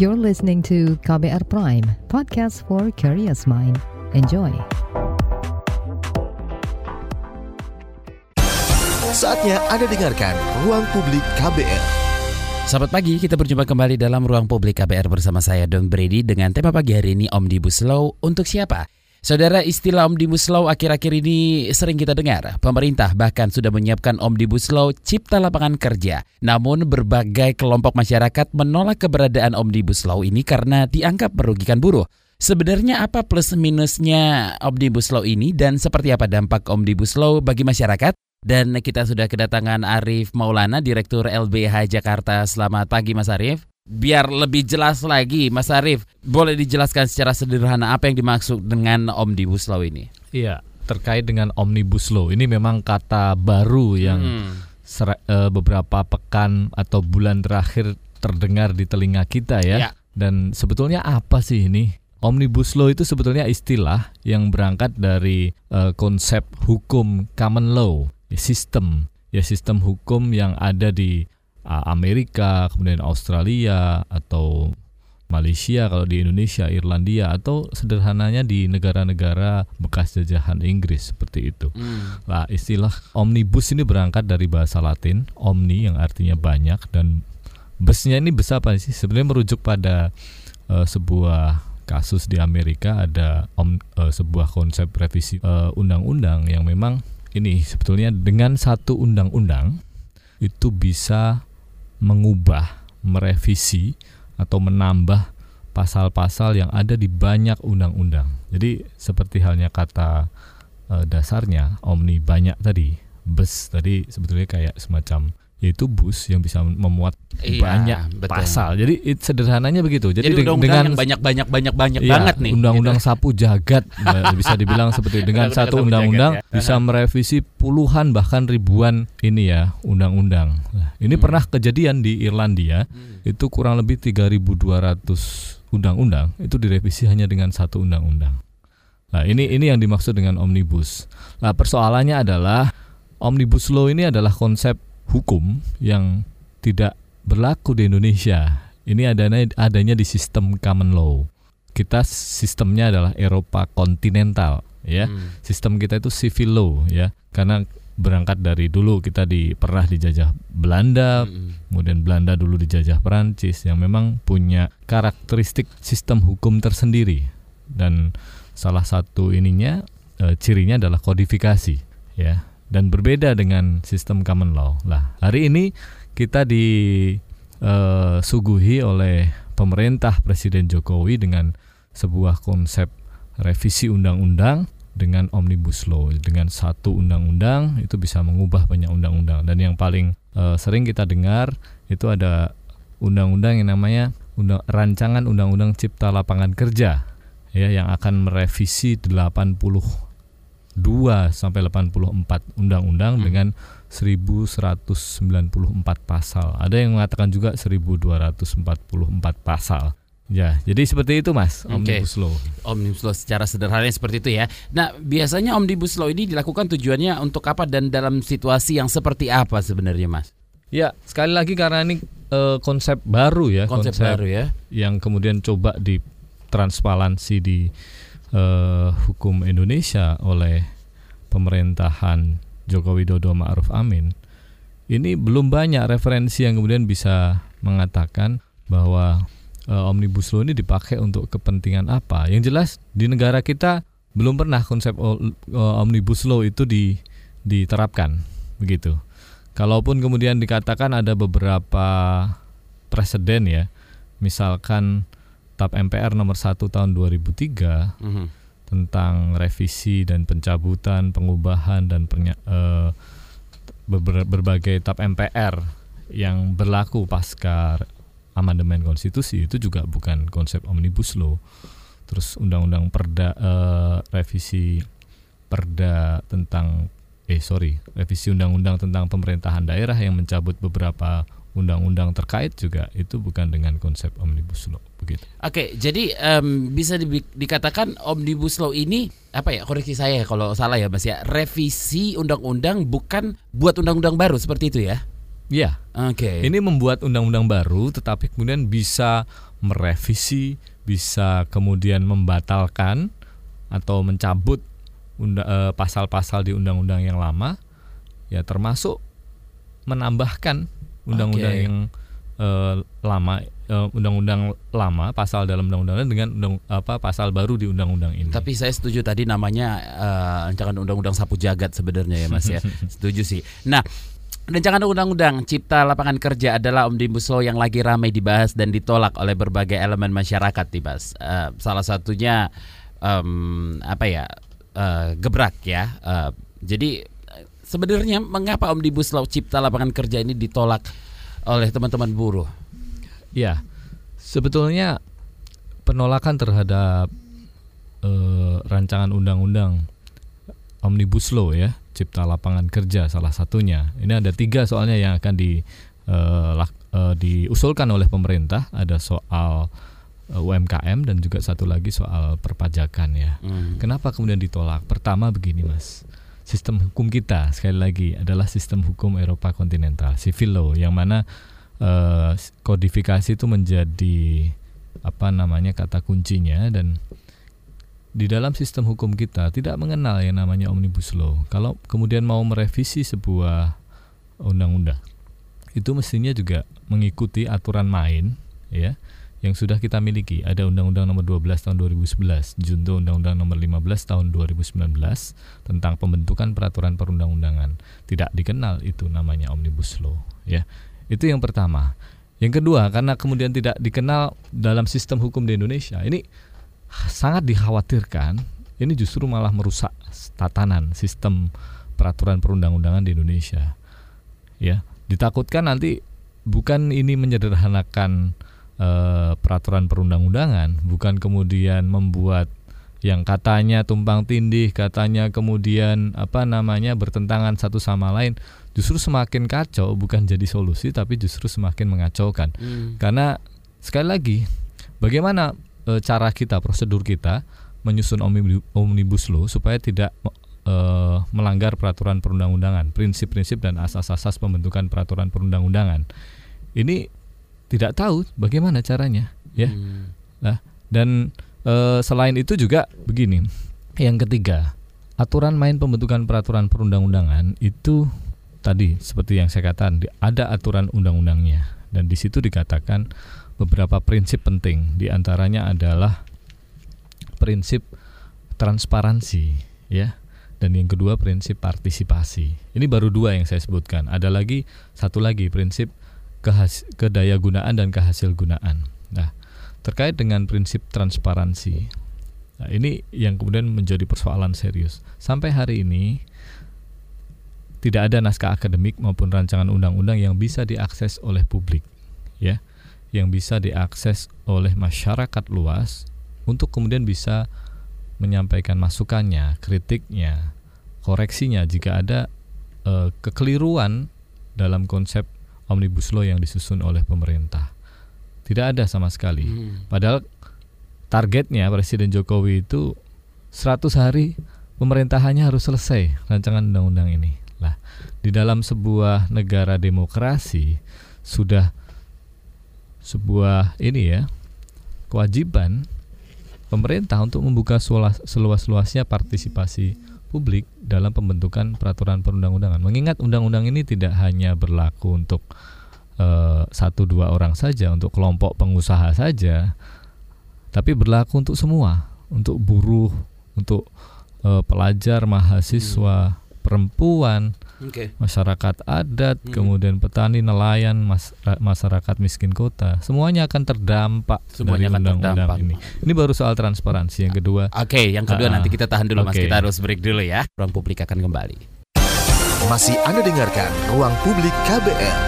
You're listening to KBR Prime, podcast for curious mind. Enjoy. Saatnya Anda dengarkan Ruang Publik KBR. Selamat pagi, kita berjumpa kembali dalam Ruang Publik KBR bersama saya Don Brady dengan tema pagi hari ini Omnibus Law untuk siapa? Saudara, istilah Omnibus Law akhir-akhir ini sering kita dengar. Pemerintah bahkan sudah menyiapkan Omnibus Law Cipta Lapangan Kerja. Namun berbagai kelompok masyarakat menolak keberadaan Omnibus Law ini karena dianggap merugikan buruh. Sebenarnya apa plus minusnya Omnibus Law ini dan seperti apa dampak Omnibus Law bagi masyarakat? Dan kita sudah kedatangan Arif Maulana, Direktur LBH Jakarta. Selamat pagi Mas Arif. Biar lebih jelas lagi Mas Arif, boleh dijelaskan secara sederhana apa yang dimaksud dengan Omnibus Law ini? Iya, terkait dengan Omnibus Law. Ini memang kata baru yang Hmm. eh, beberapa pekan atau bulan terakhir terdengar di telinga kita ya. Ya. Dan sebetulnya apa sih ini? Omnibus Law itu sebetulnya istilah yang berangkat dari eh, konsep hukum common law, sistem, ya sistem hukum yang ada di Amerika, kemudian Australia atau Malaysia kalau di Indonesia, Irlandia atau sederhananya di negara-negara bekas jajahan Inggris seperti itu. Hmm. Lah istilah omnibus ini berangkat dari bahasa Latin omni yang artinya banyak dan busnya ini bus apa sih? Sebenarnya merujuk pada eh, sebuah kasus di Amerika ada om, eh, sebuah konsep revisi eh, undang-undang yang memang ini sebetulnya dengan satu undang-undang itu bisa mengubah, merevisi atau menambah pasal-pasal yang ada di banyak undang-undang. Jadi seperti halnya kata eh, dasarnya omni banyak tadi, bus tadi sebetulnya kayak semacam yaitu bus yang bisa memuat Iya, banyak betul. pasal. Jadi it, sederhananya begitu. Jadi, Jadi, undang-undang dengan yang banyak-banyak banyak-banyak Iya, banget nih. Undang-undang sapu jagat ya, bisa dibilang seperti itu. dengan satu undang-undang ya. bisa merevisi puluhan bahkan ribuan ini ya undang-undang. Nah, ini Hmm. pernah kejadian di Irlandia itu kurang lebih 3.200 undang-undang itu direvisi hanya dengan satu undang-undang. Nah, ini ini yang dimaksud dengan omnibus. Nah, persoalannya adalah omnibus law ini adalah konsep hukum yang tidak berlaku di Indonesia. Ini adanya adanya di sistem common law. Kita sistemnya adalah Eropa kontinental, ya. Hmm. Sistem kita itu civil law, ya. Karena berangkat dari dulu kita di pernah dijajah Belanda, Hmm. kemudian Belanda dulu dijajah Perancis yang memang punya karakteristik sistem hukum tersendiri dan salah satu ininya eh, cirinya adalah kodifikasi ya dan berbeda dengan sistem common law. Lah, hari ini kita disuguhi oleh pemerintah Presiden Jokowi dengan sebuah konsep revisi undang-undang dengan omnibus law dengan satu undang-undang itu bisa mengubah banyak undang-undang dan yang paling eh, sering kita dengar itu ada undang-undang yang namanya undang, rancangan undang-undang cipta lapangan kerja ya yang akan merevisi 82 sampai 84 undang-undang Hmm. dengan 1194 pasal. Ada yang mengatakan juga 1244 pasal. Ya, jadi seperti itu Mas. Omnibus Law. Omnibus Law secara sederhana seperti itu ya. Nah, biasanya Omnibus Law ini dilakukan tujuannya untuk apa dan dalam situasi yang seperti apa sebenarnya, Mas? Ya, sekali lagi karena ini eh, konsep baru ya, Konsep, baru ya. yang kemudian coba ditransparansi di eh, hukum Indonesia oleh pemerintahan Joko Widodo Ma'ruf Amin. Ini belum banyak referensi yang kemudian bisa mengatakan bahwa eh, omnibus law ini dipakai untuk kepentingan apa. Yang jelas di negara kita belum pernah konsep eh, omnibus law itu di, diterapkan begitu. Kalaupun kemudian dikatakan ada beberapa presiden ya, misalkan TAP MPR nomor 1 tahun 2003 Mhm. tentang revisi dan pencabutan, pengubahan dan pernya- eh, beber- berbagai TAP MPR yang berlaku pasca amandemen konstitusi itu juga bukan konsep omnibus law. Terus undang-undang perda eh, revisi perda tentang eh sorry revisi undang-undang tentang pemerintahan daerah yang mencabut beberapa undang-undang terkait juga itu bukan dengan konsep omnibus law begitu. Oke, jadi em, bisa di- dikatakan omnibus law ini apa ya? Koreksi saya kalau salah ya, Mas ya. Revisi undang-undang bukan buat undang-undang baru seperti itu ya. Ya, Oke. ini membuat undang-undang baru, tetapi kemudian bisa merevisi, bisa kemudian membatalkan atau mencabut eh, pasal-pasal di undang-undang yang lama, ya termasuk menambahkan undang-undang Oke. yang eh, lama, eh, undang-undang lama, pasal dalam undang-undang dengan undang apa pasal baru di undang-undang ini. Tapi saya setuju tadi namanya eh, rancangan undang-undang sapu jagat sebenarnya ya Mas ya. setuju sih. Nah, rancangan undang-undang Cipta Lapangan Kerja adalah omnibus law yang lagi ramai dibahas dan ditolak oleh berbagai elemen masyarakat, Mas. Eh, salah satunya em, apa ya? eh, gebrak ya. Eh, jadi sebenarnya mengapa omnibus law Cipta Lapangan Kerja ini ditolak oleh teman-teman buruh? Ya, sebetulnya penolakan terhadap eh, rancangan undang-undang omnibus law ya, cipta lapangan kerja salah satunya. Ini ada tiga soalnya yang akan di eh, lak- eh, diusulkan oleh pemerintah. Ada soal eh, UMKM dan juga satu lagi soal perpajakan ya. Hmm. Kenapa kemudian ditolak? Pertama begini mas, sistem hukum kita sekali lagi adalah sistem hukum Eropa kontinental, civil law, yang mana eh, kodifikasi itu menjadi apa namanya kata kuncinya dan di dalam sistem hukum kita tidak mengenal yang namanya omnibus law. Kalau kemudian mau merevisi sebuah undang-undang, itu mestinya juga mengikuti aturan main, ya, yang sudah kita miliki. Ada Undang-Undang Nomor 12 Tahun 2011, junto Undang-Undang Nomor 15 Tahun 2019 tentang pembentukan peraturan perundang-undangan. Tidak dikenal itu namanya omnibus law, ya. Itu yang pertama. Yang kedua, karena kemudian tidak dikenal dalam sistem hukum di Indonesia, ini sangat dikhawatirkan. Ini justru malah merusak tatanan sistem peraturan perundang-undangan di Indonesia. Ya, ditakutkan nanti bukan ini menyederhanakan eh, peraturan perundang-undangan, bukan kemudian membuat yang katanya tumpang tindih, katanya kemudian apa namanya bertentangan satu sama lain, justru semakin kacau, bukan jadi solusi, tapi justru semakin mengacaukan. Hmm. Karena sekali lagi, bagaimana e, cara kita, prosedur kita menyusun omnibu- omnibus law supaya tidak e, melanggar peraturan perundang-undangan, prinsip-prinsip dan asas-asas pembentukan peraturan perundang-undangan. Ini tidak tahu bagaimana caranya, ya. Hmm. Nah, dan e, selain itu juga begini. Yang ketiga, aturan main pembentukan peraturan perundang-undangan itu tadi seperti yang saya katakan ada aturan undang-undangnya dan di situ dikatakan beberapa prinsip penting di antaranya adalah prinsip transparansi ya dan yang kedua prinsip partisipasi. Ini baru dua yang saya sebutkan. Ada lagi satu lagi prinsip kehas kedaya gunaan dan kehasil gunaan. Nah, terkait dengan prinsip transparansi. Nah, ini yang kemudian menjadi persoalan serius. Sampai hari ini tidak ada naskah akademik maupun rancangan undang-undang yang bisa diakses oleh publik, ya, yang bisa diakses oleh masyarakat luas untuk kemudian bisa menyampaikan masukannya, kritiknya, koreksinya jika ada eh, kekeliruan dalam konsep omnibus law yang disusun oleh pemerintah. Tidak ada sama sekali. Hmm. Padahal targetnya Presiden Jokowi itu 100 hari pemerintahannya harus selesai rancangan undang-undang ini. Lah, di dalam sebuah negara demokrasi sudah sebuah ini ya kewajiban pemerintah untuk membuka seluas- seluas-luasnya partisipasi publik dalam pembentukan peraturan perundang-undangan. Mengingat undang-undang ini tidak hanya berlaku untuk eh, satu dua orang saja, untuk kelompok pengusaha saja, tapi berlaku untuk semua, untuk buruh, untuk eh, pelajar, mahasiswa, perempuan, Oke. masyarakat adat, Hmm. kemudian petani, nelayan, mas- ra- masyarakat miskin kota, semuanya akan terdampak Semuanya dari akan undang-undang terdampak. ini. Ini baru soal transparansi. Yang kedua, Oke, yang kedua Ah, nanti kita tahan dulu Mas. oke. Kita harus break dulu ya. Ruang publik akan kembali. Masih Anda dengarkan Ruang Publik KBR.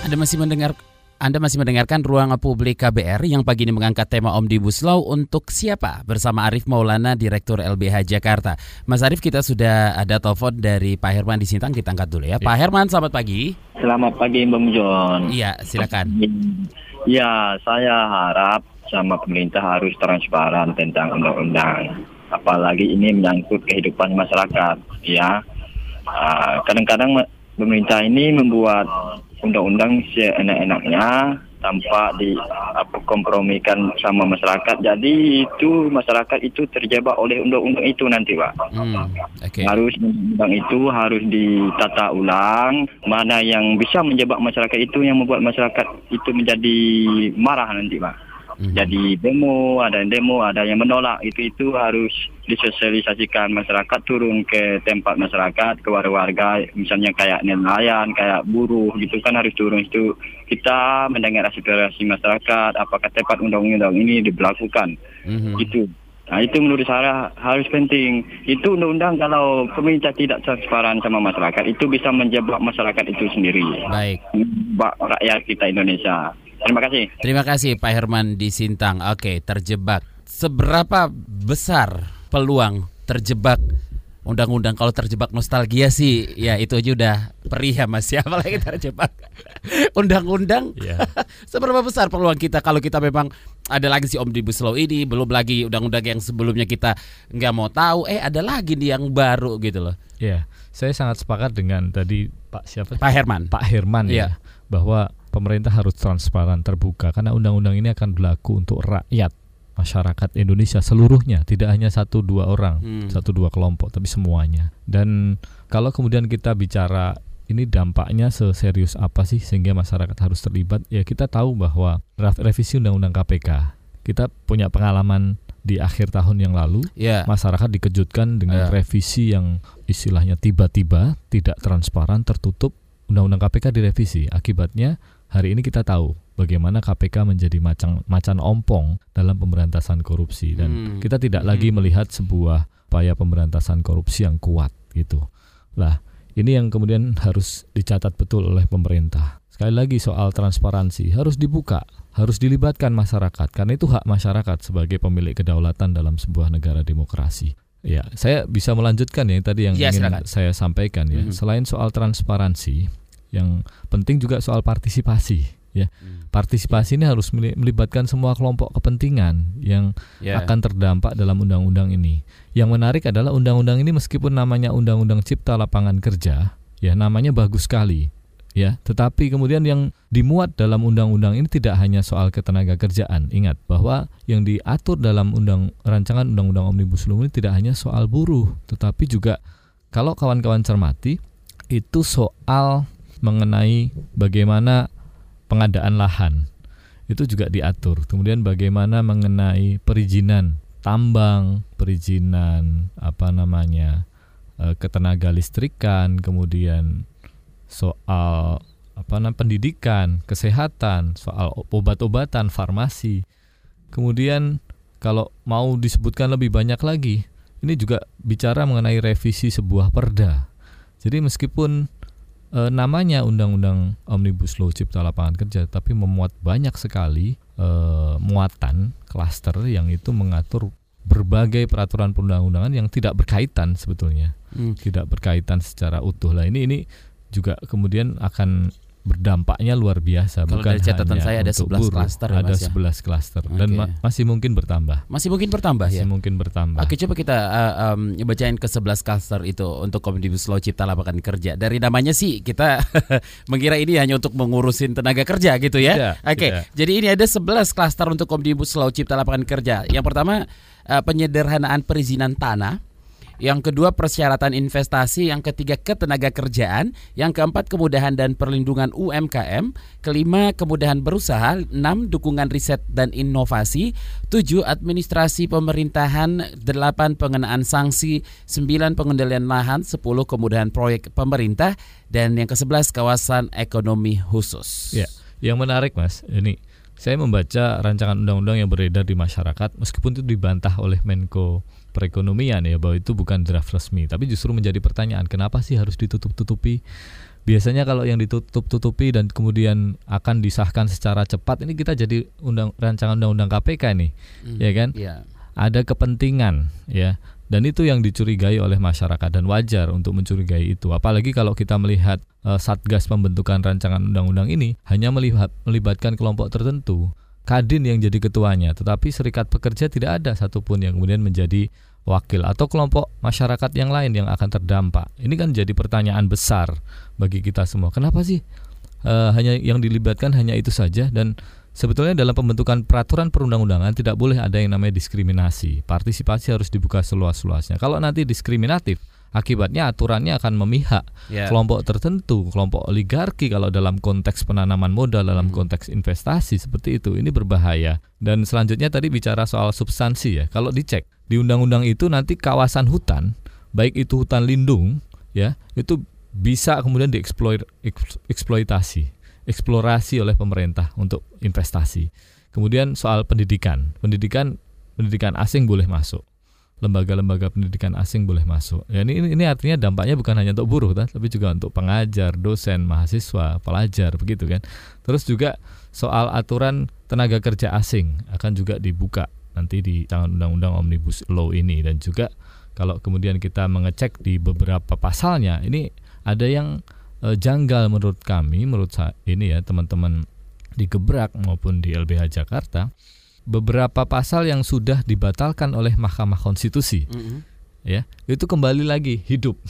Anda masih mendengar Anda masih mendengarkan Ruang Publik KBR yang pagi ini mengangkat tema Omnibus Law untuk siapa? Bersama Arif Maulana, Direktur LBH Jakarta. Mas Arif, kita sudah ada telepon dari Pak Herman di Sintang, kita angkat dulu ya. Pak Herman, selamat pagi. Selamat pagi Bang John. Iya, silakan. Ya, saya harap sama pemerintah harus transparan tentang undang-undang. Apalagi ini menyangkut kehidupan masyarakat, ya. Ah, Kadang-kadang pemerintah ini membuat undang-undang seenak-enaknya tanpa di apa kompromikan sama masyarakat. Jadi itu masyarakat itu terjebak oleh undang-undang itu nanti, Pak. Hmm, Oke. Harus undang itu harus ditata ulang. Mana yang bisa menjebak masyarakat itu yang membuat masyarakat itu menjadi marah nanti, Pak. Mhm. Jadi demo, ada yang demo, ada yang menolak. Itu itu harus disosialisasikan masyarakat turun ke tempat masyarakat, ke warga-warga, misalnya kayak nelayan, kayak buruh gitu kan harus turun itu. Kita mendengar aspirasi masyarakat, apakah tepat undang-undang ini diberlakukan. Mhm. Itu. Nah, itu menurut saya harus penting. Itu undang-undang kalau pemerintah tidak transparan sama masyarakat, itu bisa menjebak masyarakat itu sendiri. Baik. Rakyat kita Indonesia. Terima kasih. Terima kasih Pak Herman di Sintang. Oke, terjebak. Seberapa besar peluang terjebak undang-undang kalau terjebak nostalgia sih ya itu aja udah perih ya Mas ya apalagi terjebak undang-undang Ya. seberapa besar peluang kita kalau kita memang ada lagi si omnibus law ini belum lagi undang-undang yang sebelumnya kita nggak mau tahu eh ada lagi nih yang baru gitu loh Ya, saya sangat sepakat dengan tadi Pak siapa? Pak Herman Pak Herman Iya. ya, bahwa pemerintah harus transparan terbuka karena undang-undang ini akan berlaku untuk rakyat masyarakat Indonesia seluruhnya, tidak hanya satu dua orang, Hmm. satu dua kelompok, tapi semuanya. Dan kalau kemudian kita bicara ini dampaknya seserius apa sih sehingga masyarakat harus terlibat? Ya kita tahu bahwa draft revisi undang-undang KPK kita punya pengalaman di akhir tahun yang lalu ya masyarakat dikejutkan dengan Ya. revisi yang istilahnya tiba-tiba tidak transparan tertutup undang-undang KPK direvisi akibatnya hari ini kita tahu bagaimana KPK menjadi macan macan ompong dalam pemberantasan korupsi dan Hmm. kita tidak Hmm. lagi melihat sebuah upaya pemberantasan korupsi yang kuat gitu lah ini yang kemudian harus dicatat betul oleh pemerintah sekali lagi soal transparansi harus dibuka harus dilibatkan masyarakat karena itu hak masyarakat sebagai pemilik kedaulatan dalam sebuah negara demokrasi ya saya bisa melanjutkan ya tadi yang Ya, ingin silakan. saya sampaikan ya Mhm. selain soal transparansi yang penting juga soal partisipasi ya Hmm. partisipasi ini harus meli- melibatkan semua kelompok kepentingan yang ya akan terdampak dalam undang-undang ini. Yang menarik adalah undang-undang ini meskipun namanya Undang-Undang Cipta Lapangan Kerja, ya namanya bagus sekali. Ya, tetapi kemudian yang dimuat dalam undang-undang ini tidak hanya soal ketenaga kerjaan. Ingat bahwa yang diatur dalam undang rancangan undang-undang Omnibus Law ini tidak hanya soal buruh, tetapi juga kalau kawan-kawan cermati itu soal mengenai bagaimana pengadaan lahan itu juga diatur. Kemudian bagaimana mengenai perizinan tambang, perizinan apa namanya eh, ketenaga listrikan, kemudian soal apa namanya pendidikan, kesehatan, soal obat-obatan, farmasi. Kemudian kalau mau disebutkan lebih banyak lagi, ini juga bicara mengenai revisi sebuah perda. Jadi meskipun eh, namanya Undang-Undang Omnibus Law Cipta Lapangan Kerja, tapi memuat banyak sekali eh, muatan klaster yang itu mengatur berbagai peraturan perundang-undangan yang tidak berkaitan sebetulnya, Hmm. tidak berkaitan secara utuh. Lah ini ini juga kemudian akan berdampaknya luar biasa. Kalau bukan dari catatan hanya saya ada untuk 11 buruh. klaster ya, ada ya? 11 klaster dan Oke. ma- masih mungkin bertambah. masih mungkin bertambah Masih ya mungkin bertambah. Oke coba kita uh, um, bacain ke 11 cluster itu untuk Omnibus Law Cipta Lapangan Kerja. Dari namanya sih kita mengira ini hanya untuk mengurusin tenaga kerja gitu ya. Tidak, Oke, tidak. jadi ini ada 11 cluster untuk Omnibus Law Cipta Lapangan Kerja. Yang pertama uh, penyederhanaan perizinan tanah. Yang kedua persyaratan investasi, yang ketiga ketenaga kerjaan, yang keempat kemudahan dan perlindungan UMKM, kelima kemudahan berusaha, enam dukungan riset dan inovasi, tujuh administrasi pemerintahan, delapan pengenaan sanksi, sembilan pengendalian lahan, sepuluh kemudahan proyek pemerintah, dan yang ke-11 kawasan ekonomi khusus. Ya, yang menarik Mas, ini saya membaca rancangan undang-undang yang beredar di masyarakat meskipun itu dibantah oleh Menko Perekonomian ya bahwa itu bukan draft resmi, tapi justru menjadi pertanyaan kenapa sih harus ditutup-tutupi? Biasanya kalau yang ditutup-tutupi dan kemudian akan disahkan secara cepat ini kita jadi undang rancangan undang-undang KPK nih, Hmm. ya kan? Ya. ada kepentingan ya dan itu yang dicurigai oleh masyarakat dan wajar untuk mencurigai itu apalagi kalau kita melihat eh, satgas pembentukan rancangan undang-undang ini hanya melihat melibatkan kelompok tertentu Kadin yang jadi ketuanya tetapi serikat pekerja tidak ada satupun yang kemudian menjadi wakil atau kelompok masyarakat yang lain yang akan terdampak. Ini kan jadi pertanyaan besar bagi kita semua. Kenapa sih uh, hanya yang dilibatkan hanya itu saja dan sebetulnya dalam pembentukan peraturan perundang-undangan tidak boleh ada yang namanya diskriminasi. Partisipasi harus dibuka seluas-luasnya. Kalau nanti diskriminatif akibatnya aturannya akan memihak yeah. kelompok tertentu, kelompok oligarki kalau dalam konteks penanaman modal, dalam hmm. konteks investasi seperti itu. Ini berbahaya. Dan selanjutnya tadi bicara soal substansi ya. Kalau dicek di undang-undang itu nanti kawasan hutan, baik itu hutan lindung ya, itu bisa kemudian dieksploitasi, eksplorasi oleh pemerintah untuk investasi. Kemudian soal pendidikan, pendidikan pendidikan asing boleh masuk lembaga-lembaga pendidikan asing boleh masuk. Ya ini ini artinya dampaknya bukan hanya untuk buruh, tapi juga untuk pengajar, dosen, mahasiswa, pelajar begitu kan. Terus juga soal aturan tenaga kerja asing akan juga dibuka nanti di tangan undang-undang omnibus law ini dan juga kalau kemudian kita mengecek di beberapa pasalnya ini ada yang e, janggal menurut kami, menurut saya ini ya teman-teman di Gebrak maupun di LBH Jakarta beberapa pasal yang sudah dibatalkan oleh Mahkamah Konstitusi, mm -hmm. ya itu kembali lagi hidup,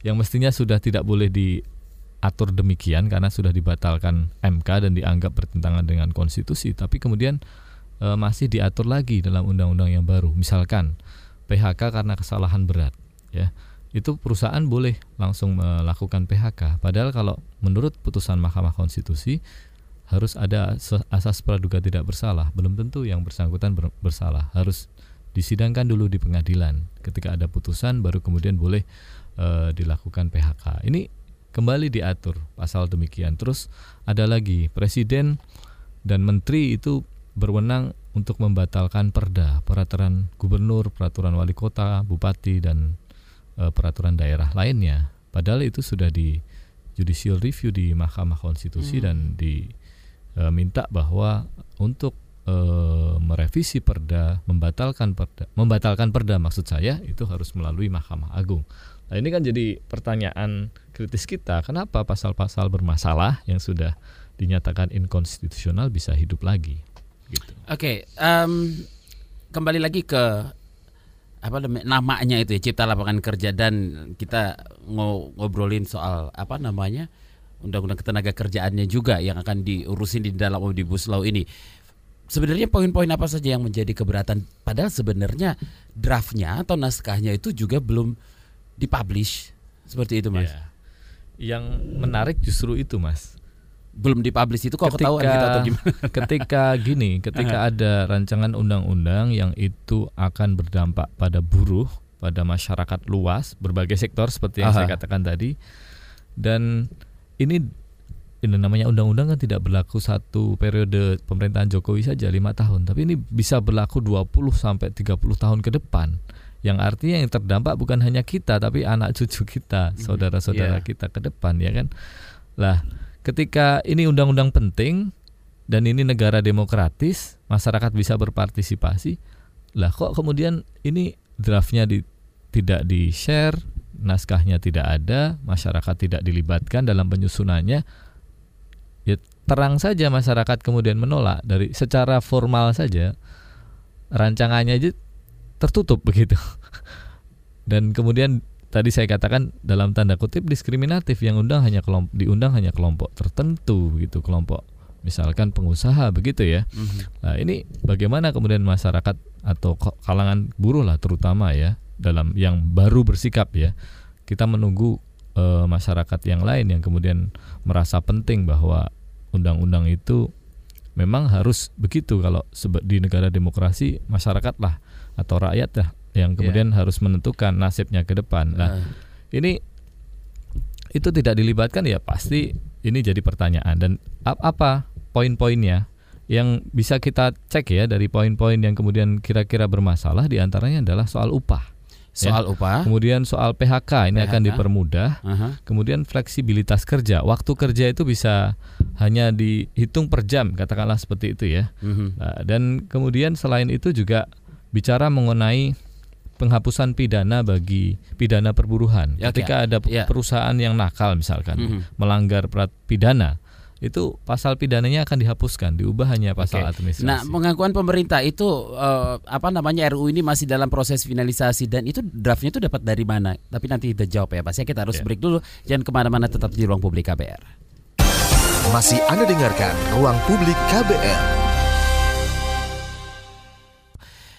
yang mestinya sudah tidak boleh diatur demikian karena sudah dibatalkan MK dan dianggap bertentangan dengan konstitusi, tapi kemudian e, masih diatur lagi dalam undang-undang yang baru, misalkan PHK karena kesalahan berat, ya itu perusahaan boleh langsung melakukan PHK. Padahal kalau menurut putusan Mahkamah Konstitusi harus ada asas praduga tidak bersalah. Belum tentu yang bersangkutan bersalah. Harus disidangkan dulu di pengadilan. Ketika ada putusan baru kemudian boleh e, dilakukan PHK. Ini kembali diatur pasal demikian. Terus ada lagi presiden dan menteri itu berwenang untuk membatalkan perda, peraturan gubernur, peraturan wali kota, bupati dan e, peraturan daerah lainnya. Padahal itu sudah di judicial review di Mahkamah Konstitusi hmm. dan di e, minta bahwa untuk e, merevisi perda, membatalkan perda, membatalkan perda maksud saya itu harus melalui Mahkamah Agung. Nah, ini kan jadi pertanyaan kritis kita, kenapa pasal-pasal bermasalah yang sudah dinyatakan inkonstitusional bisa hidup lagi? Gitu. Oke, okay, um, kembali lagi ke apa namanya itu ya Cipta Lapangan Kerja dan kita ngobrolin soal apa namanya undang-undang ketenaga kerjaannya juga yang akan diurusin di dalam omnibus law ini. Sebenarnya poin-poin apa saja yang menjadi keberatan? Padahal sebenarnya draftnya atau naskahnya itu juga belum dipublish seperti itu, mas. Ya. Yang menarik justru itu, mas. Belum dipublish itu kok ketika, ketahuan gitu atau gimana? Ketika gini, ketika ada rancangan undang-undang yang itu akan berdampak pada buruh, pada masyarakat luas, berbagai sektor seperti yang Aha. saya katakan tadi, dan ini ini namanya undang-undang kan tidak berlaku satu periode pemerintahan Jokowi saja lima tahun, tapi ini bisa berlaku 20 sampai 30 tahun ke depan. Yang artinya yang terdampak bukan hanya kita tapi anak cucu kita, mhm. saudara-saudara yeah. kita ke depan ya kan. Lah, ketika ini undang-undang penting dan ini negara demokratis, masyarakat bisa berpartisipasi. Lah kok kemudian ini draftnya di, tidak di-share, naskahnya tidak ada, masyarakat tidak dilibatkan dalam penyusunannya, ya terang saja masyarakat kemudian menolak dari secara formal saja rancangannya aja tertutup begitu. Dan kemudian tadi saya katakan dalam tanda kutip diskriminatif yang undang hanya kelompok diundang hanya kelompok tertentu gitu kelompok misalkan pengusaha begitu ya. Mm-hmm. Nah ini bagaimana kemudian masyarakat atau kalangan buruh lah terutama ya dalam yang baru bersikap ya. Kita menunggu e, masyarakat yang lain yang kemudian merasa penting bahwa undang-undang itu memang harus begitu kalau di negara demokrasi masyarakat lah atau rakyat lah yang kemudian yeah. harus menentukan nasibnya ke depan. Nah, uh. ini itu tidak dilibatkan ya pasti ini jadi pertanyaan dan apa poin-poinnya yang bisa kita cek ya dari poin-poin yang kemudian kira-kira bermasalah di antaranya adalah soal upah soal ya. upah. Kemudian soal PHK ini PHK. akan dipermudah. Uh -huh. Kemudian fleksibilitas kerja. Waktu kerja itu bisa hanya dihitung per jam, katakanlah seperti itu ya. Uh mhm. -huh. nah, dan kemudian selain itu juga bicara mengenai penghapusan pidana bagi pidana perburuhan. Ya, Ketika ada ya. perusahaan yang nakal misalkan uh mhm. -huh. melanggar pidana, itu pasal pidananya akan dihapuskan, diubah hanya pasal Oke. administrasi. Nah, pengakuan pemerintah itu eh, apa namanya RU ini masih dalam proses finalisasi dan itu draftnya itu dapat dari mana? Tapi nanti kita jawab ya, Pak. Saya kita harus Ya. break dulu. Jangan ke mana-mana, tetap di ruang publik KBR. Masih Anda dengarkan Ruang Publik KBR.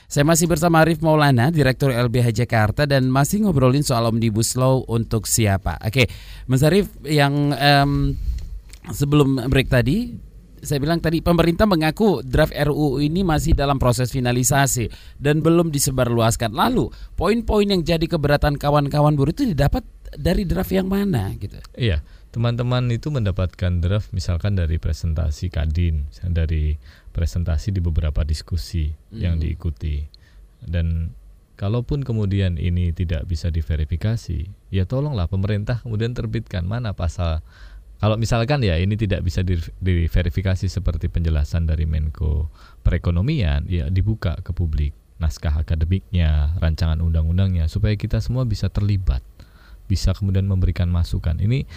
Saya masih bersama Arif Maulana, Direktur LBH Jakarta dan masih ngobrolin soal Omnibus Law untuk siapa. Oke, Mas Arif yang em, sebelum break tadi saya bilang tadi pemerintah mengaku draft RUU ini masih dalam proses finalisasi dan belum disebarluaskan. Lalu poin-poin yang jadi keberatan kawan-kawan buruh itu didapat dari draft yang mana gitu? Iya, teman-teman itu mendapatkan draft misalkan dari presentasi Kadin, dari presentasi di beberapa diskusi yang Hmm. diikuti. Dan kalaupun kemudian ini tidak bisa diverifikasi, ya tolonglah pemerintah kemudian terbitkan mana pasal kalau misalkan ya ini tidak bisa di- diverifikasi seperti penjelasan dari Menko Perekonomian, ya dibuka ke publik naskah akademiknya, rancangan undang-undangnya supaya kita semua bisa terlibat, bisa kemudian memberikan masukan. Ini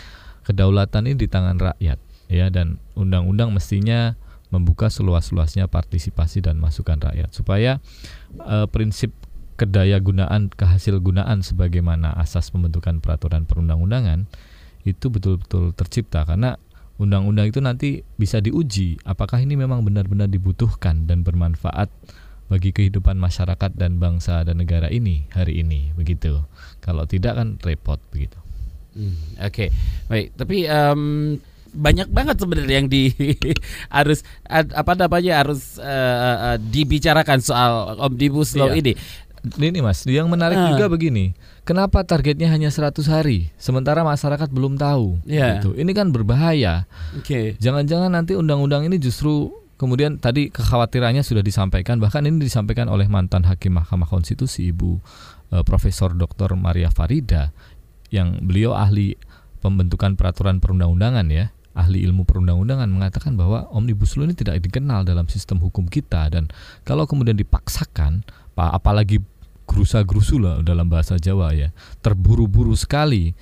kedaulatan ini di tangan rakyat ya dan undang-undang mestinya membuka seluas-luasnya partisipasi dan masukan rakyat supaya eh, prinsip kedaya gunaan kehasil gunaan sebagaimana asas pembentukan peraturan perundang-undangan itu betul-betul tercipta karena undang-undang itu nanti bisa diuji apakah ini memang benar-benar dibutuhkan dan bermanfaat bagi kehidupan masyarakat dan bangsa dan negara ini hari ini begitu kalau tidak kan repot begitu Hmm, Oke, baik. Tapi em, banyak banget sebenarnya yang di harus apa namanya harus eh, eh, dibicarakan soal omnibus law Iya. ini. Ini Mas, yang menarik Ah. juga begini. Kenapa targetnya hanya 100 hari sementara masyarakat belum tahu? Iya. Gitu. Ini kan berbahaya. Oke. Jangan-jangan nanti undang-undang ini justru kemudian tadi kekhawatirannya sudah disampaikan bahkan ini disampaikan oleh mantan hakim Mahkamah Konstitusi Ibu eh, Profesor Dr. Maria Farida yang beliau ahli pembentukan peraturan perundang-undangan ya ahli ilmu perundang-undangan mengatakan bahwa omnibus law ini tidak dikenal dalam sistem hukum kita dan kalau kemudian dipaksakan pa- apalagi gerusa-gerusu lah dalam bahasa Jawa ya terburu-buru sekali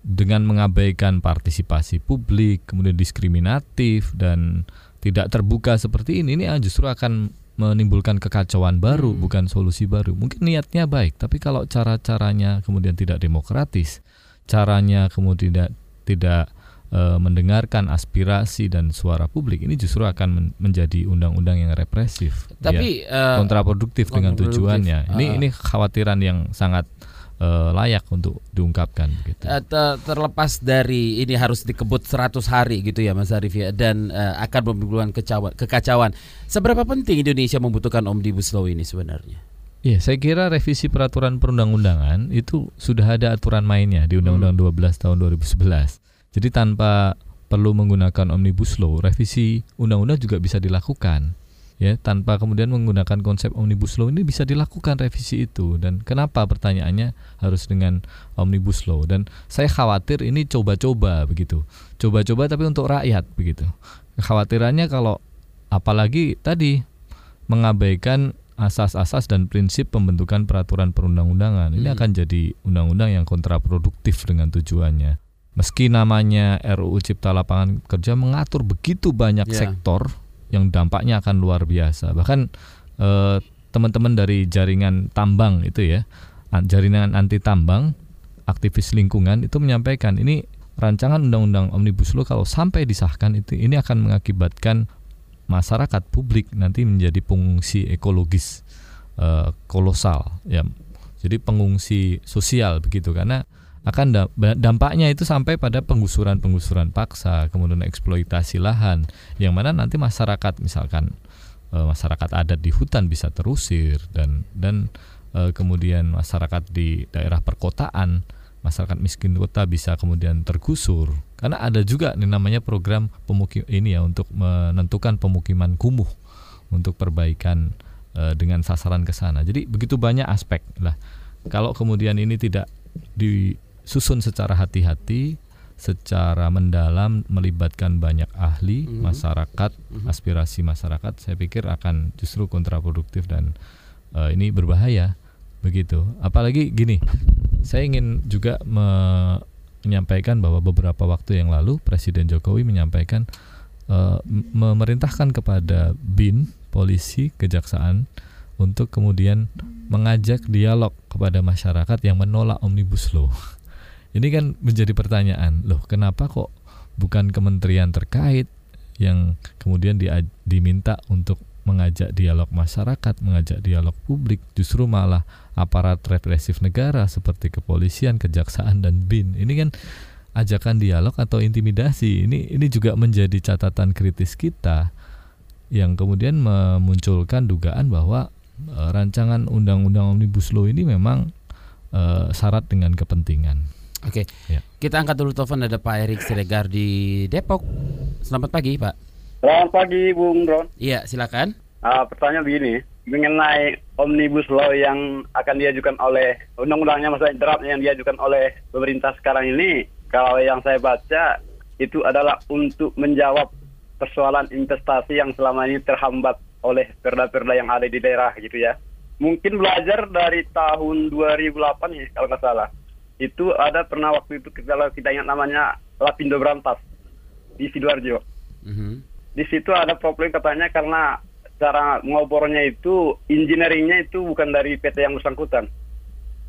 dengan mengabaikan partisipasi publik kemudian diskriminatif dan tidak terbuka seperti ini ini justru akan menimbulkan kekacauan baru Hmm. bukan solusi baru mungkin niatnya baik tapi kalau cara-caranya kemudian tidak demokratis caranya kemudian tidak tidak eh, mendengarkan aspirasi dan suara publik ini justru akan men- menjadi undang-undang yang represif ya Tapi eh, kontraproduktif dengan tujuannya. Ini Ah. ini kekhawatiran yang sangat eh, layak untuk diungkapkan gitu. ter- terlepas dari ini harus dikebut 100 hari gitu ya Mas Arif ya dan eh, akan menimbulkan kecauan, kekacauan. Seberapa penting Indonesia membutuhkan omnibus law ini sebenarnya? Iya, saya kira revisi peraturan perundang-undangan itu sudah ada aturan mainnya di Undang-Undang 12 tahun 2011. Jadi tanpa perlu menggunakan omnibus law, revisi undang-undang juga bisa dilakukan. Ya, tanpa kemudian menggunakan konsep omnibus law ini bisa dilakukan revisi itu dan kenapa pertanyaannya harus dengan omnibus law dan saya khawatir ini coba-coba begitu. Coba-coba tapi untuk rakyat begitu. Kekhawatirannya kalau apalagi tadi mengabaikan asas-asas dan prinsip pembentukan peraturan perundang-undangan. Ini Hmm. akan jadi undang-undang yang kontraproduktif dengan tujuannya. Meski namanya RUU Cipta Lapangan Kerja mengatur begitu banyak Ya. sektor yang dampaknya akan luar biasa. Bahkan eh, teman-teman dari jaringan tambang itu ya, an- jaringan anti tambang, aktivis lingkungan itu menyampaikan ini rancangan undang-undang omnibus law kalau sampai disahkan itu ini akan mengakibatkan masyarakat publik nanti menjadi pengungsi ekologis eh, kolosal ya jadi pengungsi sosial begitu karena akan da- dampaknya itu sampai pada penggusuran-penggusuran paksa kemudian eksploitasi lahan yang mana nanti masyarakat misalkan eh, masyarakat adat di hutan bisa terusir dan dan eh, kemudian masyarakat di daerah perkotaan masyarakat miskin kota bisa kemudian tergusur karena ada juga nih namanya program pemukim ini ya untuk menentukan pemukiman kumuh untuk perbaikan eh, dengan sasaran ke sana. Jadi begitu banyak aspek lah. Kalau kemudian ini tidak disusun secara hati-hati, secara mendalam melibatkan banyak ahli, Mhm. masyarakat, Mhm. aspirasi masyarakat, saya pikir akan justru kontraproduktif dan eh, ini berbahaya begitu. Apalagi gini, saya ingin juga me- menyampaikan bahwa beberapa waktu yang lalu Presiden Jokowi menyampaikan uh, memerintahkan kepada BIN, polisi, kejaksaan untuk kemudian mengajak dialog kepada masyarakat yang menolak omnibus law. Ini kan menjadi pertanyaan, loh kenapa kok bukan kementerian terkait yang kemudian di, diminta untuk mengajak dialog masyarakat, mengajak dialog publik, justru malah aparat represif negara seperti kepolisian, kejaksaan dan BIN. Ini kan ajakan dialog atau intimidasi. Ini ini juga menjadi catatan kritis kita yang kemudian memunculkan dugaan bahwa e, rancangan undang-undang omnibus law ini memang e, syarat dengan kepentingan. Oke, ya. kita angkat dulu telepon ada Pak Erik Siregar di Depok. Selamat pagi, Pak. Selamat pagi, Bung Ron. Iya, silakan. Uh, pertanyaan begini, mengenai omnibus law yang akan diajukan oleh undang-undangnya, maksudnya draftnya yang diajukan oleh pemerintah sekarang ini, kalau yang saya baca itu adalah untuk menjawab persoalan investasi yang selama ini terhambat oleh perda-perda yang ada di daerah gitu ya. Mungkin belajar dari tahun 2008 ya kalau nggak salah itu ada pernah waktu itu kalau kita ingat namanya Lapindo Berantas di sidoarjo. Mm-hmm. Di situ ada problem katanya karena cara ngobornya itu engineeringnya itu bukan dari PT yang bersangkutan,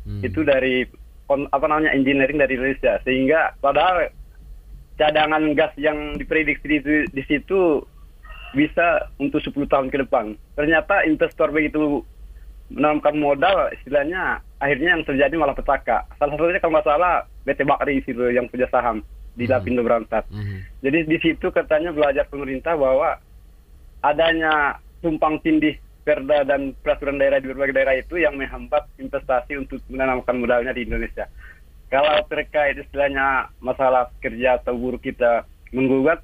mm. itu dari apa namanya engineering dari Indonesia sehingga padahal cadangan gas yang diprediksi di, di situ bisa untuk 10 tahun ke depan. Ternyata investor begitu menanamkan modal istilahnya akhirnya yang terjadi malah petaka. Salah satunya kalau nggak salah BT Bakri itu yang punya saham di mm -hmm. Lapindo Berantas. Mm -hmm. Jadi di situ katanya belajar pemerintah bahwa adanya tumpang tindih perda dan peraturan daerah di berbagai daerah itu yang menghambat investasi untuk menanamkan modalnya di Indonesia. Kalau terkait istilahnya masalah kerja atau buruh kita menggugat,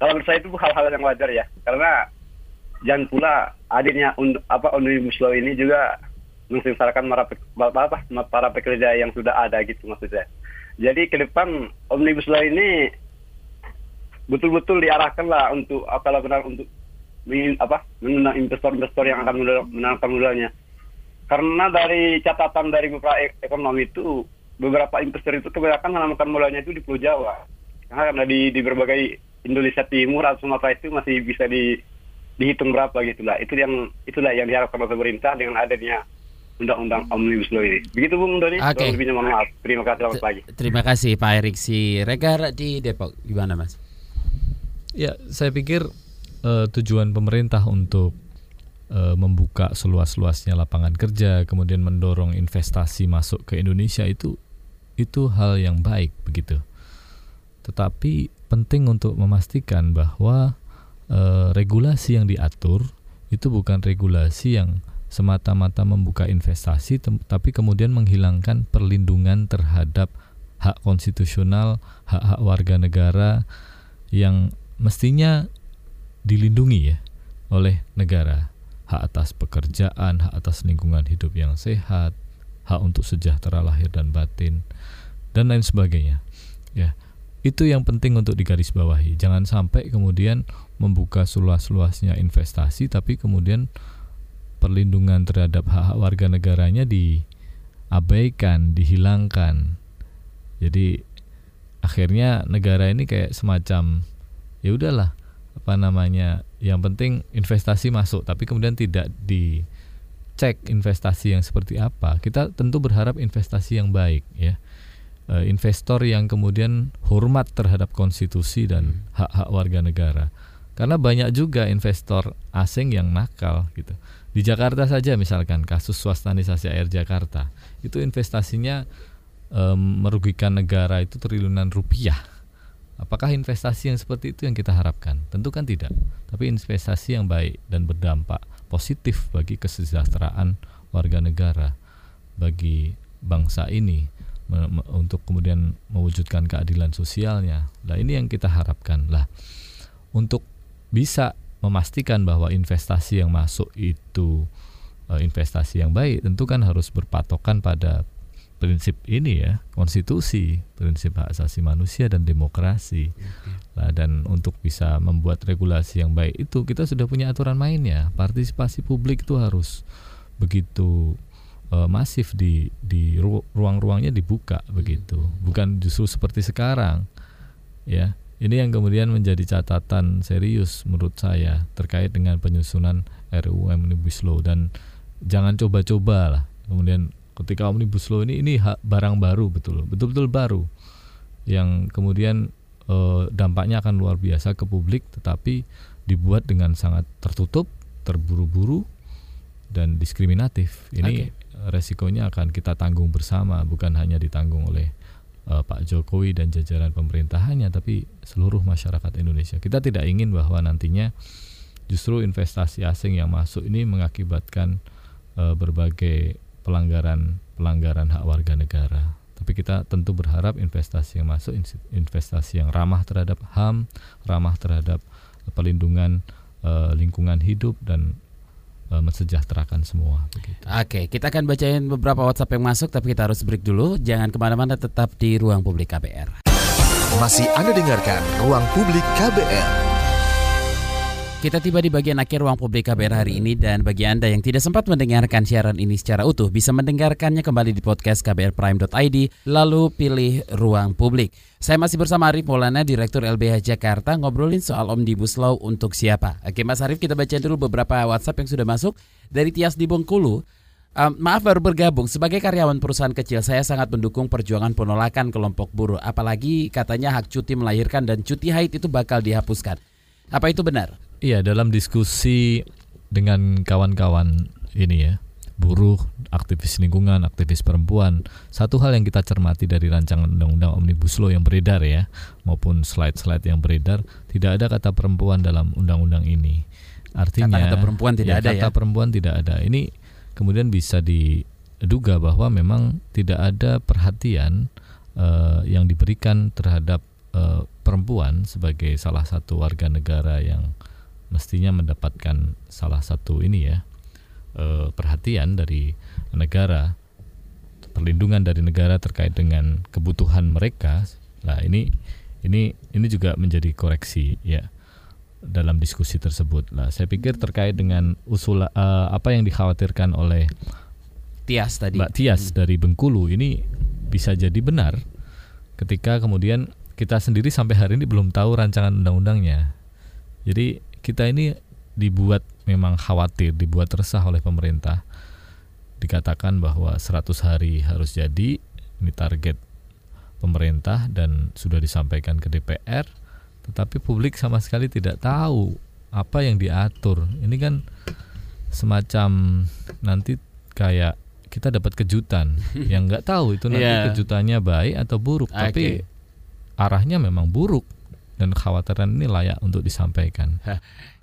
kalau menurut saya itu hal-hal yang wajar ya, karena jangan pula hadirnya un, apa omnibus law ini juga mensengsarakan para, para pekerja yang sudah ada gitu maksud saya. Jadi ke depan omnibus law ini betul-betul diarahkan lah untuk kalau benar untuk apa mengundang investor-investor yang akan menanamkan modalnya. Karena dari catatan dari beberapa ekonomi itu beberapa investor itu kebanyakan menanamkan modalnya itu di Pulau Jawa. Karena di, di berbagai Indonesia Timur atau Sumatera itu masih bisa di dihitung berapa gitulah. Itu yang itulah yang diharapkan oleh pemerintah dengan adanya undang-undang omnibus law ini. Begitu Bung Doni. Oke. Okay. Lebihnya mohon maaf. Terima kasih selamat pagi. Terima kasih Pak Erik si Regar di Depok. Gimana Mas? Ya, saya pikir uh, tujuan pemerintah untuk uh, membuka seluas-luasnya lapangan kerja, kemudian mendorong investasi masuk ke Indonesia itu itu hal yang baik begitu. Tetapi penting untuk memastikan bahwa eh, regulasi yang diatur itu bukan regulasi yang semata-mata membuka investasi tapi kemudian menghilangkan perlindungan terhadap hak konstitusional, hak-hak warga negara yang mestinya dilindungi ya oleh negara. Hak atas pekerjaan, hak atas lingkungan hidup yang sehat, hak untuk sejahtera lahir dan batin dan lain sebagainya. Ya. Itu yang penting untuk digarisbawahi. Jangan sampai kemudian membuka seluas-luasnya investasi tapi kemudian perlindungan terhadap hak-hak warga negaranya diabaikan, dihilangkan. Jadi akhirnya negara ini kayak semacam ya udahlah apa namanya yang penting investasi masuk tapi kemudian tidak dicek investasi yang seperti apa kita tentu berharap investasi yang baik ya e, investor yang kemudian hormat terhadap konstitusi dan hak-hak warga negara karena banyak juga investor asing yang nakal gitu. Di Jakarta saja misalkan kasus swastanisasi air Jakarta, itu investasinya e, merugikan negara itu triliunan rupiah. Apakah investasi yang seperti itu yang kita harapkan? Tentu kan tidak. Tapi investasi yang baik dan berdampak positif bagi kesejahteraan warga negara, bagi bangsa ini untuk kemudian mewujudkan keadilan sosialnya. Nah, ini yang kita harapkan. Lah, untuk bisa memastikan bahwa investasi yang masuk itu uh, investasi yang baik tentu kan harus berpatokan pada prinsip ini ya konstitusi prinsip hak asasi manusia dan demokrasi. Nah, dan untuk bisa membuat regulasi yang baik itu kita sudah punya aturan mainnya. Partisipasi publik itu harus begitu uh, masif di di ruang-ruangnya dibuka begitu. Bukan justru seperti sekarang ya Ini yang kemudian menjadi catatan serius menurut saya terkait dengan penyusunan RUU Omnibus Law dan jangan coba-coba lah. Kemudian ketika Omnibus Law ini ini barang baru betul, betul-betul baru yang kemudian eh, dampaknya akan luar biasa ke publik tetapi dibuat dengan sangat tertutup, terburu-buru dan diskriminatif. Ini okay. resikonya akan kita tanggung bersama bukan hanya ditanggung oleh uh, Pak Jokowi dan jajaran pemerintahannya tapi seluruh masyarakat Indonesia. Kita tidak ingin bahwa nantinya justru investasi asing yang masuk ini mengakibatkan uh, berbagai pelanggaran pelanggaran hak warga negara. Tapi kita tentu berharap investasi yang masuk investasi yang ramah terhadap HAM, ramah terhadap pelindungan uh, lingkungan hidup dan mensejahterakan semua. Begitu. Oke, kita akan bacain beberapa WhatsApp yang masuk, tapi kita harus break dulu. Jangan ke mana-mana, tetap di ruang publik KBR. Masih Anda dengarkan ruang publik KBR. Kita tiba di bagian akhir ruang publik KBR hari ini dan bagi Anda yang tidak sempat mendengarkan siaran ini secara utuh bisa mendengarkannya kembali di podcast kbrprime.id lalu pilih ruang publik. Saya masih bersama Arif Maulana, Direktur LBH Jakarta ngobrolin soal Omnibus Law untuk siapa. Oke Mas Arif kita baca dulu beberapa WhatsApp yang sudah masuk dari Tias di Bengkulu. Um, maaf baru bergabung sebagai karyawan perusahaan kecil saya sangat mendukung perjuangan penolakan kelompok buruh apalagi katanya hak cuti melahirkan dan cuti haid itu bakal dihapuskan. Apa itu benar? Iya, dalam diskusi dengan kawan-kawan ini ya, buruh, aktivis lingkungan, aktivis perempuan, satu hal yang kita cermati dari rancangan undang-undang Omnibus Law yang beredar ya, maupun slide-slide yang beredar, tidak ada kata perempuan dalam undang-undang ini. Artinya kata, -kata perempuan tidak ya, ada kata ya. perempuan tidak ada. Ini kemudian bisa diduga bahwa memang tidak ada perhatian uh, yang diberikan terhadap uh, perempuan sebagai salah satu warga negara yang mestinya mendapatkan salah satu ini ya eh, perhatian dari negara perlindungan dari negara terkait dengan kebutuhan mereka. Nah ini ini ini juga menjadi koreksi ya dalam diskusi tersebut. Lah saya pikir terkait dengan usul uh, apa yang dikhawatirkan oleh Tias tadi. Mbak Tias hmm. dari Bengkulu ini bisa jadi benar ketika kemudian kita sendiri sampai hari ini belum tahu rancangan undang-undangnya jadi kita ini dibuat memang khawatir, dibuat resah oleh pemerintah. Dikatakan bahwa 100 hari harus jadi, ini target pemerintah dan sudah disampaikan ke DPR, tetapi publik sama sekali tidak tahu apa yang diatur. Ini kan semacam nanti kayak kita dapat kejutan yang nggak tahu itu nanti yeah. kejutannya baik atau buruk, okay. tapi arahnya memang buruk dan kekhawatiran ini layak untuk disampaikan.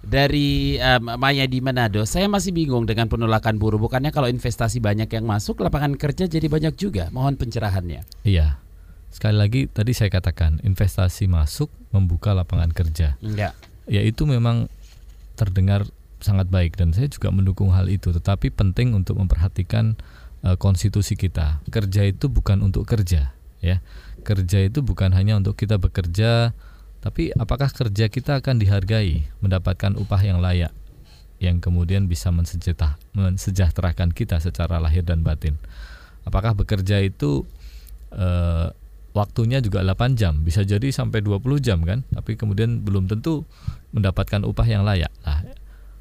Dari um, Maya di Manado, saya masih bingung dengan penolakan buruh. Bukannya kalau investasi banyak yang masuk, lapangan kerja jadi banyak juga. Mohon pencerahannya. Iya. Sekali lagi tadi saya katakan investasi masuk membuka lapangan kerja. Enggak. Ya itu memang terdengar sangat baik dan saya juga mendukung hal itu. Tetapi penting untuk memperhatikan uh, konstitusi kita. Kerja itu bukan untuk kerja, ya. Kerja itu bukan hanya untuk kita bekerja tapi apakah kerja kita akan dihargai, mendapatkan upah yang layak, yang kemudian bisa mensejahterakan kita secara lahir dan batin? Apakah bekerja itu e, waktunya juga 8 jam, bisa jadi sampai 20 jam kan? Tapi kemudian belum tentu mendapatkan upah yang layak. Nah,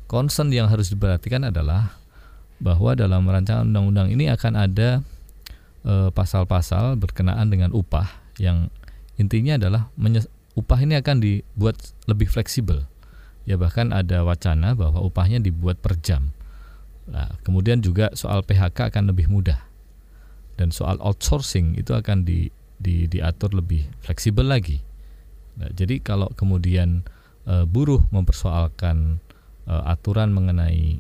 concern yang harus diperhatikan adalah bahwa dalam rancangan undang-undang ini akan ada pasal-pasal berkenaan dengan upah yang intinya adalah upah ini akan dibuat lebih fleksibel. Ya bahkan ada wacana bahwa upahnya dibuat per jam. Nah, kemudian juga soal PHK akan lebih mudah. Dan soal outsourcing itu akan di, di diatur lebih fleksibel lagi. Nah, jadi kalau kemudian e, buruh mempersoalkan e, aturan mengenai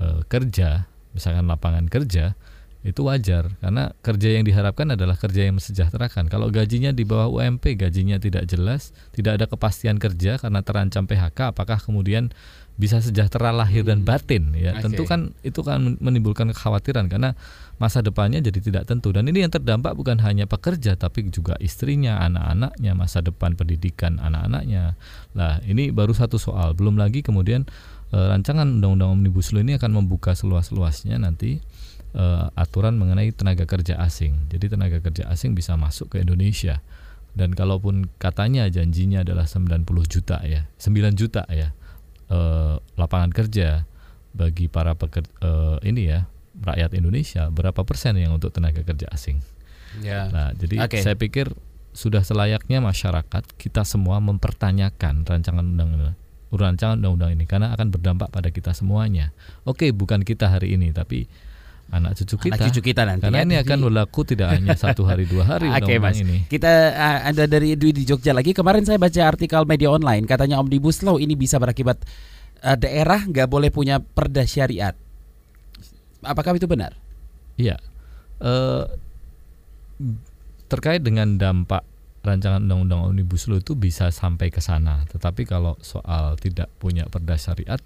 e, kerja, misalkan lapangan kerja, itu wajar karena kerja yang diharapkan adalah kerja yang mensejahterakan. Kalau gajinya di bawah UMP, gajinya tidak jelas, tidak ada kepastian kerja karena terancam PHK, apakah kemudian bisa sejahtera lahir dan hmm. batin ya. Okay. Tentu kan itu kan menimbulkan kekhawatiran karena masa depannya jadi tidak tentu dan ini yang terdampak bukan hanya pekerja tapi juga istrinya, anak-anaknya, masa depan pendidikan anak-anaknya. Lah, ini baru satu soal. Belum lagi kemudian e, rancangan undang-undang Omnibus Law ini akan membuka seluas-luasnya nanti uh, aturan mengenai tenaga kerja asing. Jadi tenaga kerja asing bisa masuk ke Indonesia. dan kalaupun katanya janjinya adalah 90 juta ya 9 juta ya eh, lapangan kerja bagi para pekerja eh, ini ya rakyat Indonesia berapa persen yang untuk tenaga kerja asing Ya. nah jadi Oke. saya pikir sudah selayaknya masyarakat kita semua mempertanyakan rancangan undang-undang rancangan undang-undang ini karena akan berdampak pada kita semuanya oke bukan kita hari ini tapi anak cucu kita Anak cucu kita nanti karena ya. ini akan berlaku tidak hanya satu hari dua hari Oke undang-undang mas, ini kita uh, ada dari Dwi di Jogja lagi. Kemarin saya baca artikel media online, katanya omnibus law ini bisa berakibat uh, daerah nggak boleh punya perda syariat. Apakah itu benar? Iya. Eh, terkait dengan dampak rancangan undang-undang omnibus law itu bisa sampai ke sana. Tetapi kalau soal tidak punya perda syariat,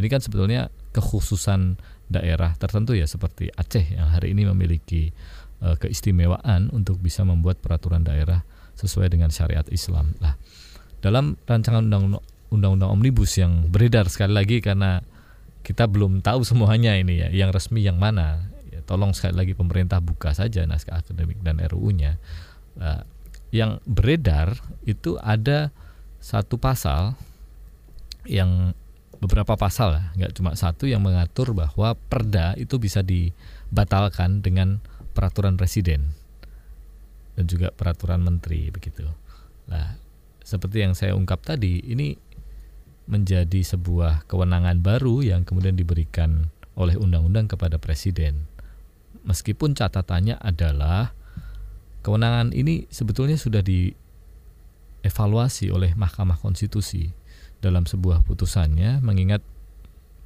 ini kan sebetulnya kekhususan daerah tertentu ya seperti Aceh yang hari ini memiliki eh, keistimewaan untuk bisa membuat peraturan daerah sesuai dengan syariat Islam. Lah, dalam rancangan undang- undang-undang omnibus yang beredar sekali lagi karena kita belum tahu semuanya ini ya, yang resmi yang mana. Ya, tolong sekali lagi pemerintah buka saja naskah akademik dan RUU-nya. Nah, yang beredar itu ada satu pasal yang beberapa pasal lah, nggak cuma satu yang mengatur bahwa perda itu bisa dibatalkan dengan peraturan presiden dan juga peraturan menteri begitu. Nah, seperti yang saya ungkap tadi, ini menjadi sebuah kewenangan baru yang kemudian diberikan oleh undang-undang kepada presiden. Meskipun catatannya adalah kewenangan ini sebetulnya sudah dievaluasi oleh Mahkamah Konstitusi dalam sebuah putusannya mengingat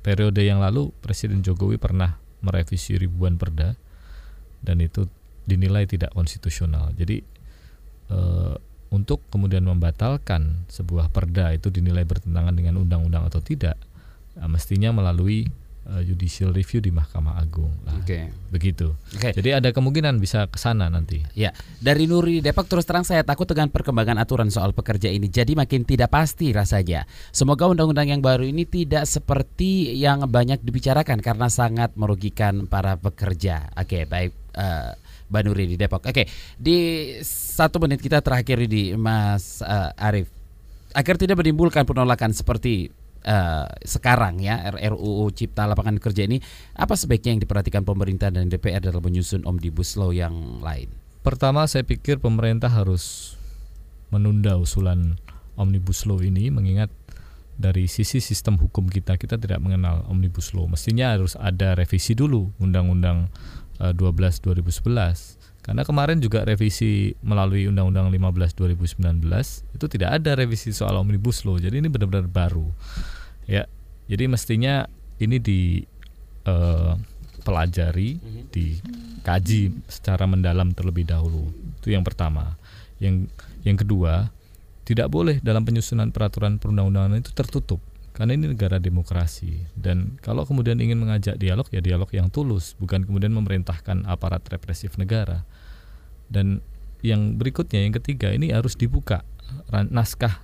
periode yang lalu Presiden Jokowi pernah merevisi ribuan perda dan itu dinilai tidak konstitusional. Jadi eh, untuk kemudian membatalkan sebuah perda itu dinilai bertentangan dengan undang-undang atau tidak, eh, mestinya melalui eh, judicial review di Mahkamah Agung. Nah, Oke. Begitu. Oke. Jadi ada kemungkinan bisa ke sana nanti. Ya, dari Nuri Depok terus terang saya takut dengan perkembangan aturan soal pekerja ini. Jadi makin tidak pasti rasanya. Semoga undang-undang yang baru ini tidak seperti yang banyak dibicarakan karena sangat merugikan para pekerja. Oke, baik. eh, Mbak Nuri di Depok. Oke, di satu menit kita terakhir di Mas eh, Arief. Agar tidak menimbulkan penolakan seperti eh, sekarang ya RUU Cipta Lapangan Kerja ini, apa sebaiknya yang diperhatikan pemerintah dan DPR dalam menyusun omnibus law yang lain? Pertama saya pikir pemerintah harus menunda usulan omnibus law ini mengingat dari sisi sistem hukum kita kita tidak mengenal omnibus law. Mestinya harus ada revisi dulu undang-undang eh, 12 2011. Karena kemarin juga revisi melalui undang-undang 15 2019 itu tidak ada revisi soal omnibus law. Jadi ini benar-benar baru. Ya. Jadi mestinya ini di eh, pelajari, dikaji secara mendalam terlebih dahulu. Itu yang pertama. Yang yang kedua, tidak boleh dalam penyusunan peraturan perundang-undangan itu tertutup. Karena ini negara demokrasi dan kalau kemudian ingin mengajak dialog ya dialog yang tulus, bukan kemudian memerintahkan aparat represif negara. Dan yang berikutnya yang ketiga ini harus dibuka naskah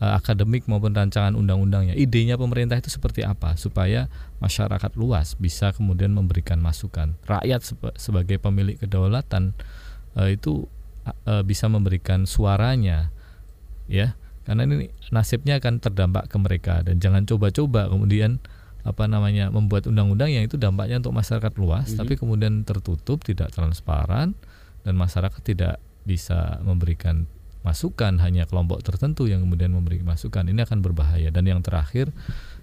eh, akademik maupun rancangan undang-undangnya. Idenya pemerintah itu seperti apa supaya masyarakat luas bisa kemudian memberikan masukan. Rakyat seba- sebagai pemilik kedaulatan eh, itu eh, bisa memberikan suaranya ya. Karena ini nasibnya akan terdampak ke mereka dan jangan coba-coba kemudian apa namanya membuat undang-undang yang itu dampaknya untuk masyarakat luas tapi kemudian tertutup, tidak transparan dan masyarakat tidak bisa memberikan masukan hanya kelompok tertentu yang kemudian memberi masukan. Ini akan berbahaya. Dan yang terakhir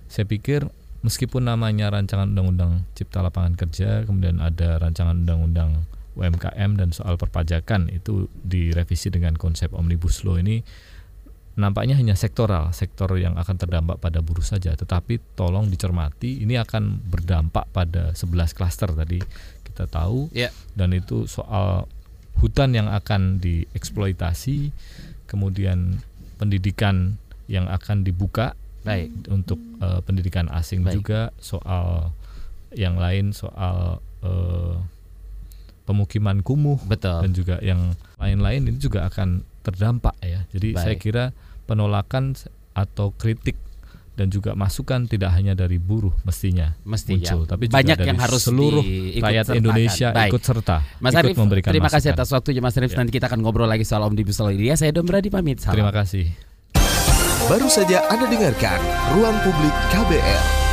saya pikir meskipun namanya rancangan undang-undang cipta lapangan kerja kemudian ada rancangan undang-undang UMKM dan soal perpajakan itu direvisi dengan konsep omnibus law ini nampaknya hanya sektoral sektor yang akan terdampak pada buruh saja. Tetapi tolong dicermati ini akan berdampak pada 11 klaster tadi kita tahu. Ya. dan itu soal hutan yang akan dieksploitasi, kemudian pendidikan yang akan dibuka Baik. untuk eh, pendidikan asing Baik. juga soal yang lain soal eh, pemukiman kumuh Betul. dan juga yang lain-lain ini juga akan terdampak ya. Jadi Baik. saya kira penolakan atau kritik dan juga masukan tidak hanya dari buruh mestinya Mesti muncul, ya. tapi juga Banyak dari yang harus seluruh rakyat. Indonesia Baik. ikut serta, Mas ikut Arief, memberikan terima kasih masukan. atas waktunya Mas Arief. Ya. Nanti kita akan ngobrol lagi soal Omnibus Law ini. Ya, saya Don Brady pamit. Salam. Terima kasih. Baru saja Anda dengarkan Ruang Publik KBR.